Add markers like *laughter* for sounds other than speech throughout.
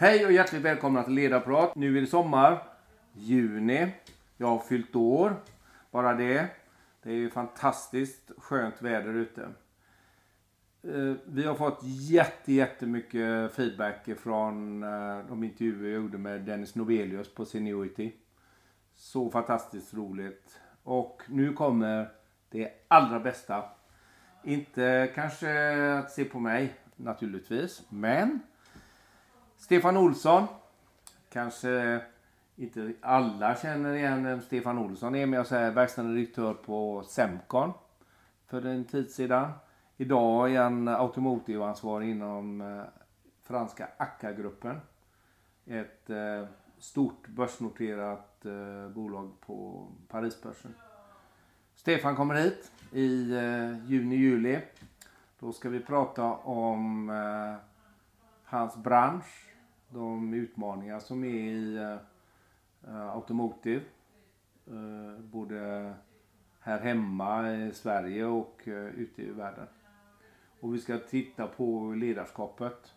Hej och hjärtligt välkomna till Ledarprat. Nu är det sommar, juni. Jag har fyllt år. Bara det. Det är ju fantastiskt skönt väder ute. Eh, vi har fått jätte, jättemycket feedback från eh, de intervjuer jag gjorde med Dennis Novelius på Seniority. Så fantastiskt roligt. Och nu kommer det allra bästa. Inte kanske att se på mig naturligtvis, men Stefan Olsson. Kanske inte alla känner igen vem Stefan Olsson är, men jag säger verkställande direktör på Semcon för en tid sedan. Idag är han automotivansvarig inom eh, franska Akka-gruppen. Ett eh, stort börsnoterat eh, bolag på Parisbörsen. Stefan kommer hit i juni-juli. Då ska vi prata om hans bransch, de utmaningar som är i uh, Automotive. Uh, både här hemma i Sverige och uh, ute i världen. Och vi ska titta på ledarskapet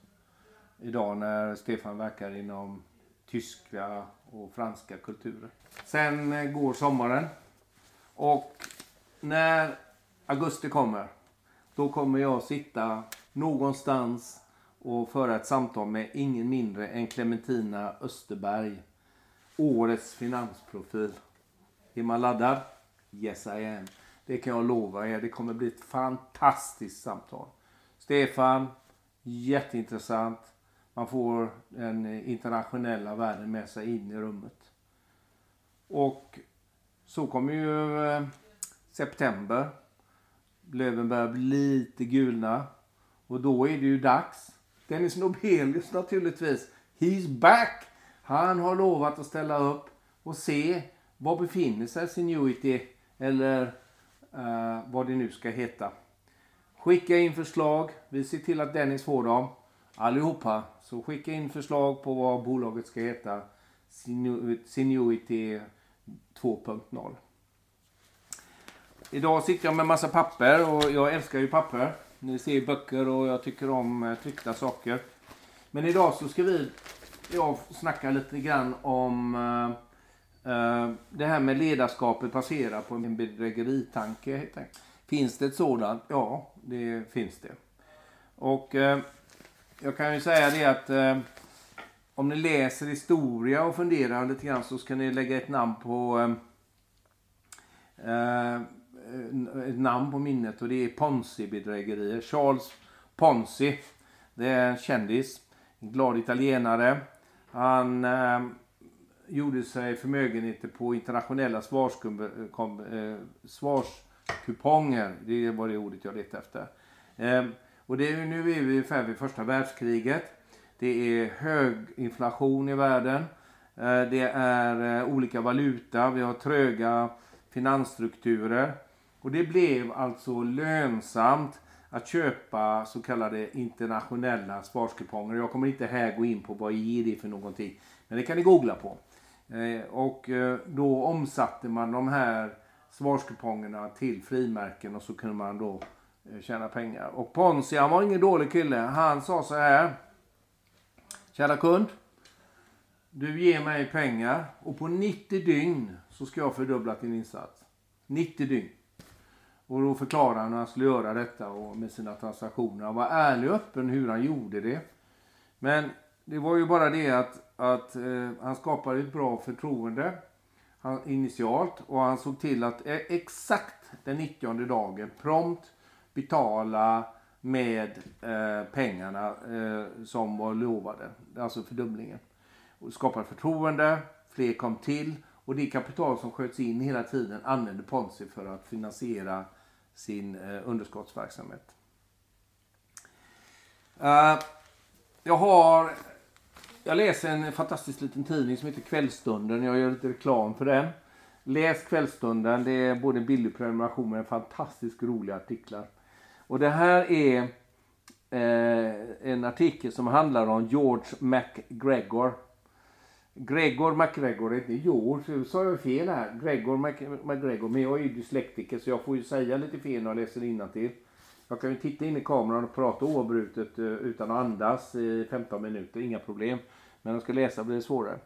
idag när Stefan verkar inom tyska och franska kulturer. Sen går sommaren och när augusti kommer då kommer jag sitta någonstans och föra ett samtal med ingen mindre än Clementina Österberg. Årets finansprofil. Är man laddad? Yes I am. Det kan jag lova er. Det kommer bli ett fantastiskt samtal. Stefan, jätteintressant. Man får den internationella världen med sig in i rummet. Och så kommer ju eh, september. Löven börjar bli lite gulna. Och då är det ju dags Dennis Nobelius naturligtvis. He's back! Han har lovat att ställa upp och se var befinner sig Seniority eller uh, vad det nu ska heta. Skicka in förslag. Vi ser till att Dennis får dem. Allihopa. Så skicka in förslag på vad bolaget ska heta. Seniority 2.0. Idag sitter jag med massa papper och jag älskar ju papper. Ni ser böcker och jag tycker om eh, tryckta saker. Men idag så ska vi jag snacka lite grann om uh, det här med ledarskapet baserat på en bedrägeritanke. Finns det ett sådant? Ja, det finns det. Och uh, jag kan ju säga det att uh, om ni läser historia och funderar lite grann så ska ni lägga ett namn på Eh, ett namn på minnet och det är Ponzi-bedrägerier. Charles Ponzi. Det är en kändis. En glad italienare. Han eh, gjorde sig förmögenheter på internationella eh, svarskuponger. Det var det ordet jag letade efter. Eh, och det är, nu är vi ungefär vid första världskriget. Det är hög inflation i världen. Eh, det är olika valuta. Vi har tröga finansstrukturer. Och det blev alltså lönsamt att köpa så kallade internationella sparskuponger. Jag kommer inte här gå in på vad är det för någonting. Men det kan ni googla på. Eh, och eh, då omsatte man de här svarskupongerna till frimärken och så kunde man då eh, tjäna pengar. Och Ponsi han var ingen dålig kille. Han sa så här. Kära kund. Du ger mig pengar och på 90 dygn så ska jag fördubbla din insats. 90 dygn. Och då förklarade han hur han skulle göra detta och med sina transaktioner. Han var ärlig och öppen hur han gjorde det. Men det var ju bara det att, att eh, han skapade ett bra förtroende han, initialt och han såg till att eh, exakt den 90 dagen prompt betala med eh, pengarna eh, som var lovade. Alltså fördubblingen. Och skapade förtroende, fler kom till och det kapital som sköts in hela tiden använde Ponzi för att finansiera sin eh, underskottsverksamhet. Uh, jag har jag läser en fantastisk liten tidning som heter Kvällstunden. Jag gör lite reklam för den. Läs Kvällstunden. Det är både en billig prenumeration men fantastiskt roliga artiklar. Och det här är eh, en artikel som handlar om George McGregor. Gregor McGregor, inte George, sa jag fel här. Gregor McGregor, men jag är ju dyslektiker så jag får ju säga lite fel när jag läser innantill. Jag kan ju titta in i kameran och prata oavbrutet eh, utan att andas i 15 minuter, inga problem. Men när jag ska läsa blir det svårare.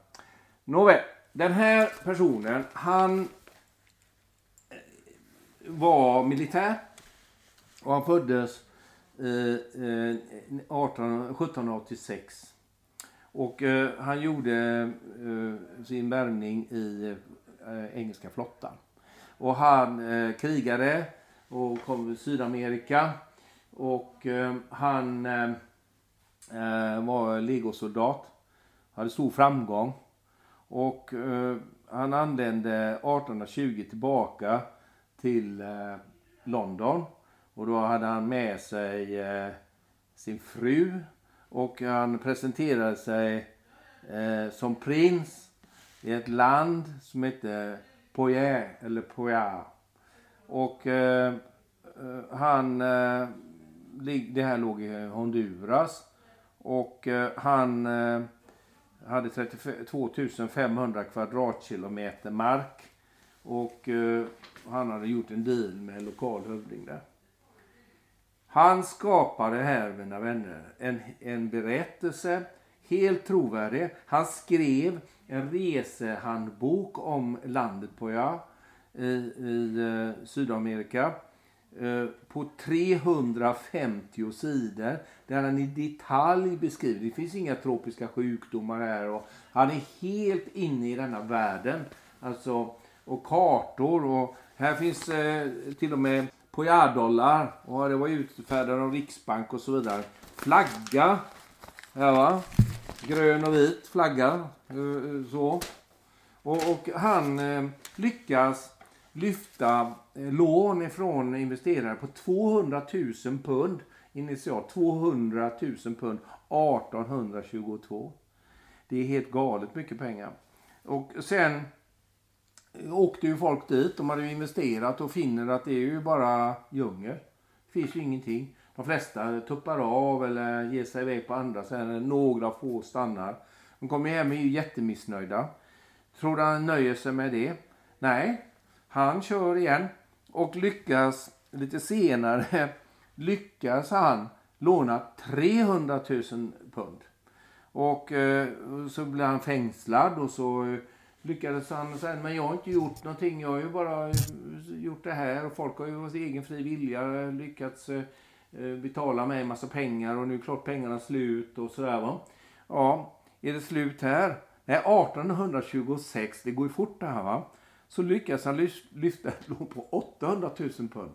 Nåväl, den här personen, han eh, var militär. Och han föddes eh, eh 18, 1786. Och eh, han gjorde eh, sin värvning i eh, engelska flottan. Och han eh, krigade och kom till Sydamerika. Och eh, han eh, eh, var legosoldat. Hade stor framgång. Och eh, han anlände 1820 tillbaka till eh, London. Och då hade han med sig eh, sin fru. Och han presenterade sig eh, som prins i ett land som hette Poyer, eller Poya. Och eh, eh, han, eh, det här låg i Honduras. Och eh, han eh, hade 32 500 kvadratkilometer mark. Och eh, han hade gjort en deal med en lokal hövding där. Han skapade här, mina vänner, en, en berättelse, helt trovärdig. Han skrev en resehandbok om landet Poya i, i eh, Sydamerika eh, på 350 sidor där han i detalj beskriver, det finns inga tropiska sjukdomar här och han är helt inne i denna världen. Alltså, och kartor och här finns eh, till och med Poyardollar och det var utfärdade av Riksbank och så vidare. Flagga. Här va. Grön och vit flagga. Eh, eh, så. Och, och han eh, lyckas lyfta eh, lån ifrån investerare på 200 000 pund initialt. 200 000 pund 1822. Det är helt galet mycket pengar. Och sen åkte ju folk dit. De hade ju investerat och finner att det är ju bara djungel. Det finns ju ingenting. De flesta tuppar av eller ger sig iväg på andra ställen. Några få stannar. De kommer hem och är ju jättemissnöjda. Tror han nöjer sig med det? Nej, han kör igen och lyckas lite senare *laughs* lyckas han låna 300 000 pund. Och eh, så blir han fängslad och så eh, lyckades han säga men jag har inte gjort någonting. Jag har ju bara eh, gjort det här och folk har ju av egen fri vilja lyckats eh, eh, betala mig en massa pengar och nu är klart pengarna slut och sådär va. Ja, är det slut här? Nej, 1826, det går ju fort det här va så lyckas han lyfta ett lån på 800 000 pund.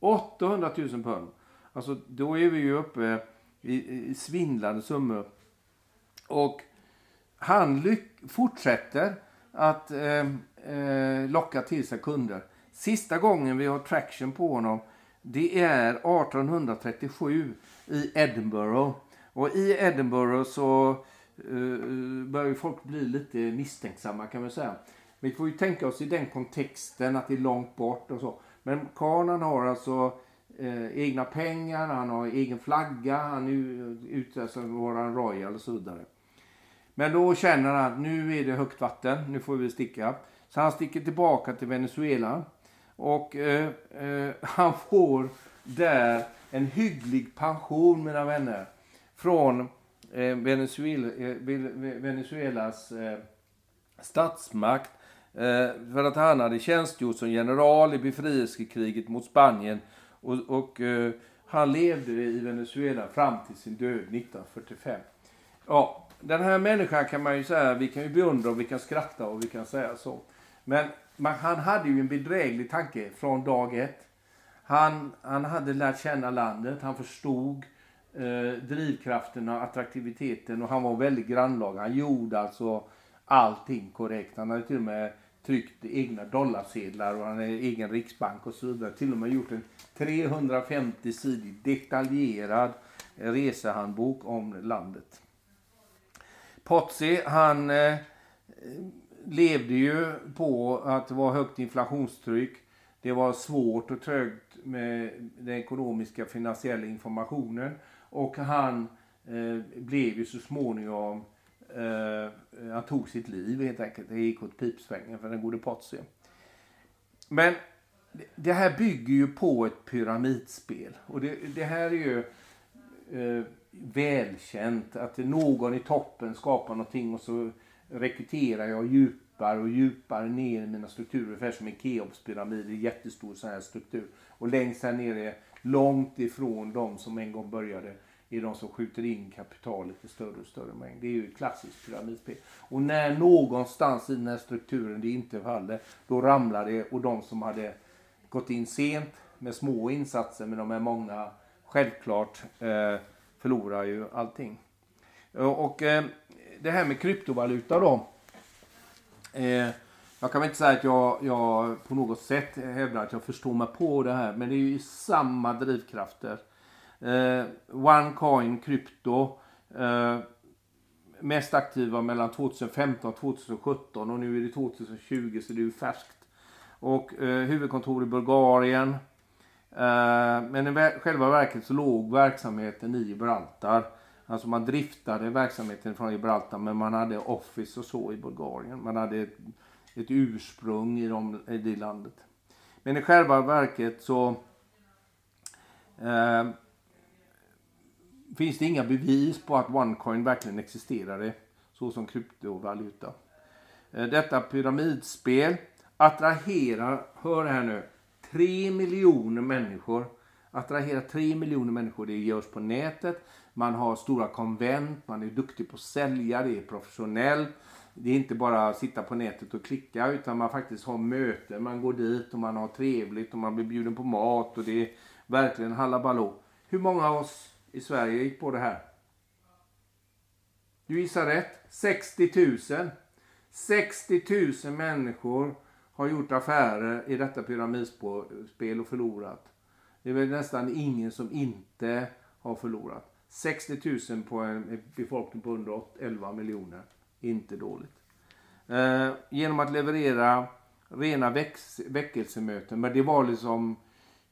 800 000 pund. Alltså då är vi ju uppe i, i svindlande summor. Och han fortsätter att eh, eh, locka till sig kunder. Sista gången vi har traction på honom det är 1837 i Edinburgh. Och i Edinburgh så eh, börjar folk bli lite misstänksamma kan man säga. Vi får ju tänka oss i den kontexten att det är långt bort och så. Men karln har alltså eh, egna pengar, han har egen flagga, han är ute som våran royal och så vidare. Men då känner han att nu är det högt vatten, nu får vi sticka. Så han sticker tillbaka till Venezuela. Och eh, eh, *laughs* han får där en hygglig pension mina vänner. Från eh, Venezuela, eh, Venezuelas eh, statsmakt Eh, för att han hade tjänstgjort som general i befrielsekriget mot Spanien. Och, och eh, han levde i Venezuela fram till sin död 1945. Ja, den här människan kan man ju säga, vi kan ju beundra och vi kan skratta och vi kan säga så. Men man, han hade ju en bedräglig tanke från dag ett. Han, han hade lärt känna landet, han förstod eh, drivkrafterna, och attraktiviteten och han var väldigt grannlaga. Han gjorde alltså allting korrekt. Han hade till och med tryckt egna dollarsedlar och han är egen riksbank och så vidare. Till och med gjort en 350 sidig detaljerad resehandbok om landet. Potsi han eh, levde ju på att det var högt inflationstryck. Det var svårt och trögt med den ekonomiska finansiella informationen. Och han eh, blev ju så småningom eh, han tog sitt liv helt enkelt. Det gick åt pipsvängen för den gode Potsi. Men det här bygger ju på ett pyramidspel. Och det, det här är ju eh, välkänt. Att någon i toppen skapar någonting och så rekryterar jag djupare och djupare ner i mina strukturer. Ungefär som en Keopspyramid, en jättestor sån här struktur. Och längst här nere, långt ifrån de som en gång började, är de som skjuter in kapitalet i större och större mängd. Det är ju ett klassiskt pyramidspel. Och när någonstans i den här strukturen det inte faller, då ramlar det och de som hade gått in sent med små insatser, men de är många, självklart eh, förlorar ju allting. Och eh, det här med kryptovaluta då. Eh, jag kan väl inte säga att jag, jag på något sätt hävdar att jag förstår mig på det här, men det är ju samma drivkrafter. Eh, OneCoin krypto. Eh, mest aktiva mellan 2015 och 2017 och nu är det 2020 så det är ju färskt. Och eh, huvudkontor i Bulgarien. Eh, men i själva verket så låg verksamheten i Gibraltar. Alltså man driftade verksamheten från Gibraltar men man hade office och så i Bulgarien. Man hade ett, ett ursprung i, de, i det landet. Men i själva verket så eh, finns det inga bevis på att OneCoin verkligen existerade så som kryptovaluta. Eh, detta pyramidspel attraherar, hör här nu, 3 miljoner människor. Attraherar 3 miljoner människor. Det görs på nätet. Man har stora konvent, man är duktig på att sälja, det är professionellt. Det är inte bara att sitta på nätet och klicka utan man faktiskt har möten. Man går dit och man har trevligt och man blir bjuden på mat och det är verkligen hallabaloo. Hur många av oss i Sverige gick på det här? Du gissar rätt. 60 000. 60 000 människor har gjort affärer i detta pyramidspel och förlorat. Det är väl nästan ingen som inte har förlorat. 60 000 på en befolkning på under 11 miljoner. Inte dåligt. Eh, genom att leverera rena väx, väckelsemöten. Men det var liksom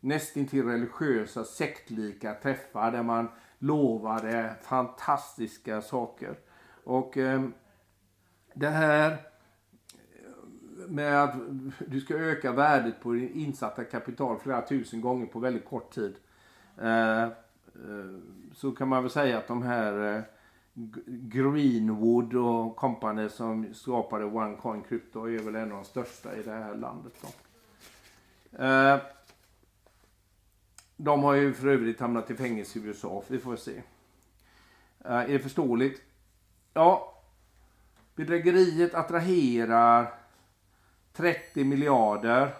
nästintill religiösa sektlika träffar där man lovade fantastiska saker. Och eh, det här med att du ska öka värdet på din insatta kapital flera tusen gånger på väldigt kort tid. Eh, eh, så kan man väl säga att de här eh, Greenwood och company som skapade OneCoin Crypto är väl en av de största i det här landet. Då. Eh, de har ju för övrigt hamnat i fängelse i USA, vi får se. Eh, är det förståeligt? Ja, bedrägeriet attraherar 30 miljarder.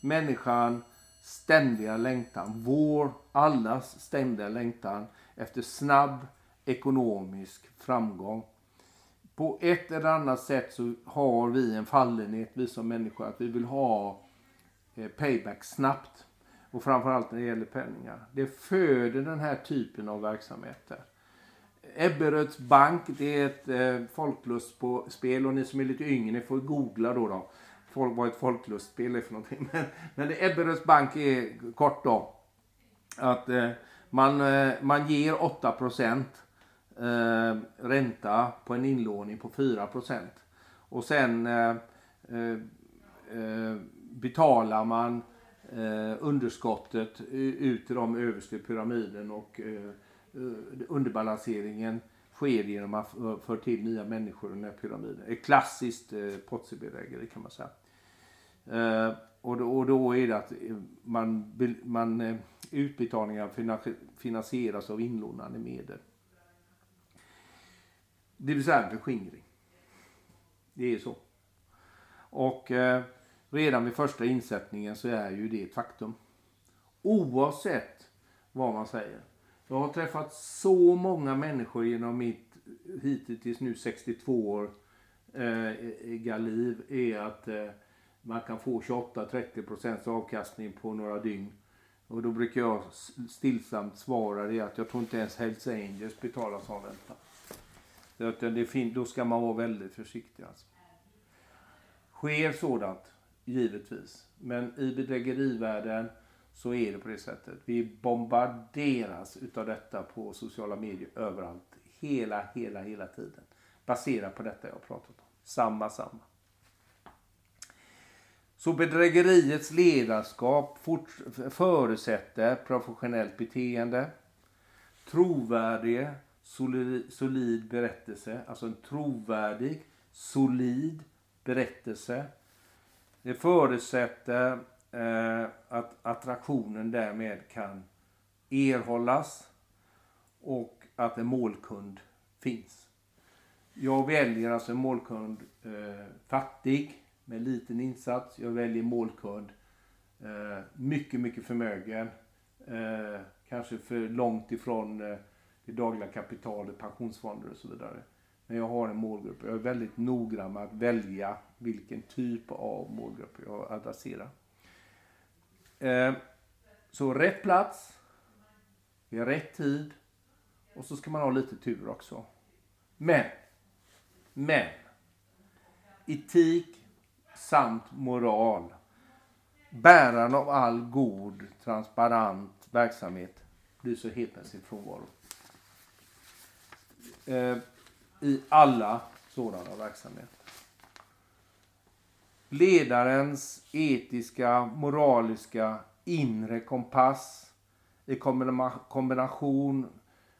Människan ständiga längtan, vår allas ständiga längtan efter snabb ekonomisk framgång. På ett eller annat sätt så har vi en fallenhet, vi som människor, att vi vill ha eh, payback snabbt. Och framförallt när det gäller penningar. Det föder den här typen av verksamheter. Ebberöds bank, det är ett eh, folklustspel och ni som är lite yngre får googla då. då folk, vad ett folklustspel är för någonting. *laughs* Men, men det Ebberöds bank är kort då. Att eh, man, eh, man ger 8 eh, ränta på en inlåning på 4% Och sen eh, eh, eh betalar man eh, underskottet ut till de översta pyramiden och eh, Eh, underbalanseringen sker genom att föra till nya människor i den här pyramiden. Ett klassiskt eh, Ponzi-bedrägeri kan man säga. Eh, och, då, och då är det att eh, man, man, eh, utbetalningar finansieras av inlånade medel. Det vill säga en förskingring. Det är så. Och eh, redan vid första insättningen så är ju det ett faktum. Oavsett vad man säger. Jag har träffat så många människor genom mitt hittills nu 62 år eh, liv är att eh, man kan få 28-30 procents avkastning på några dygn. Och då brukar jag stillsamt svara det att jag tror inte ens Hells Angels betalar sån ränta. Utan eh, det fin- då ska man vara väldigt försiktig. Alltså. Sker sådant, givetvis. Men i bedrägerivärlden så är det på det sättet. Vi bombarderas utav detta på sociala medier överallt. Hela, hela, hela tiden. Baserat på detta jag har pratat om. Samma, samma. Så bedrägeriets ledarskap förutsätter professionellt beteende, trovärdig, solid, solid berättelse, alltså en trovärdig, solid berättelse. Det förutsätter eh, att attraktionen därmed kan erhållas och att en målkund finns. Jag väljer alltså en målkund eh, fattig med liten insats. Jag väljer målkund eh, mycket, mycket förmögen. Eh, kanske för långt ifrån eh, det dagliga kapitalet, pensionsfonder och så vidare. Men jag har en målgrupp. Jag är väldigt noggrann med att välja vilken typ av målgrupp jag adresserar. Eh, så rätt plats, vid rätt tid och så ska man ha lite tur också. Men, men, etik samt moral, bäraren av all god, transparent verksamhet, lyser helt med sin frånvaro. Eh, I alla sådana verksamheter. Ledarens etiska, moraliska, inre kompass i kombination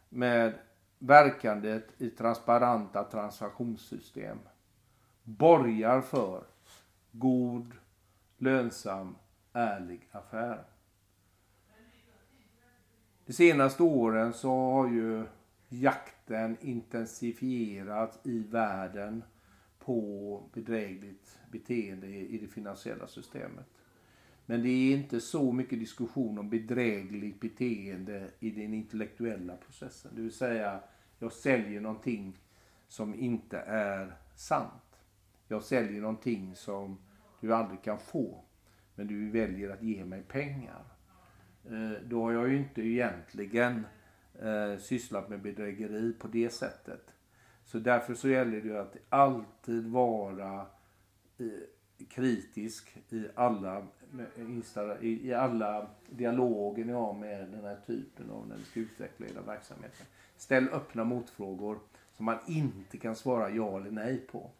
med verkandet i transparenta transaktionssystem borgar för god, lönsam, ärlig affär. De senaste åren så har ju jakten intensifierats i världen på bedrägligt beteende i det finansiella systemet. Men det är inte så mycket diskussion om bedrägligt beteende i den intellektuella processen. Det vill säga, jag säljer någonting som inte är sant. Jag säljer någonting som du aldrig kan få. Men du väljer att ge mig pengar. Eh, då har jag ju inte egentligen eh, sysslat med bedrägeri på det sättet. Så därför så gäller det att alltid vara eh, kritisk i alla, i alla dialoger ni har med den här typen av när ni ska utveckla era verksamheter. Ställ öppna motfrågor som man inte kan svara ja eller nej på.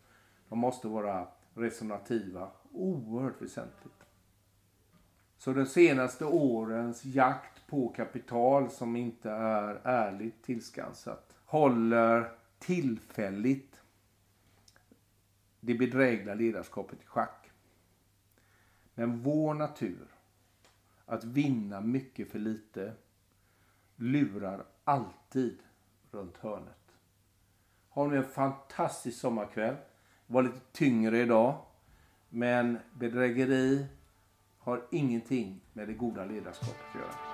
De måste vara resonativa. Oerhört väsentligt. Så de senaste årens jakt på kapital som inte är ärligt tillskansat håller tillfälligt det bedrägliga ledarskapet i schack. Men vår natur, att vinna mycket för lite, lurar alltid runt hörnet. Har ni en fantastisk sommarkväll. Det var lite tyngre idag. Men bedrägeri har ingenting med det goda ledarskapet att göra.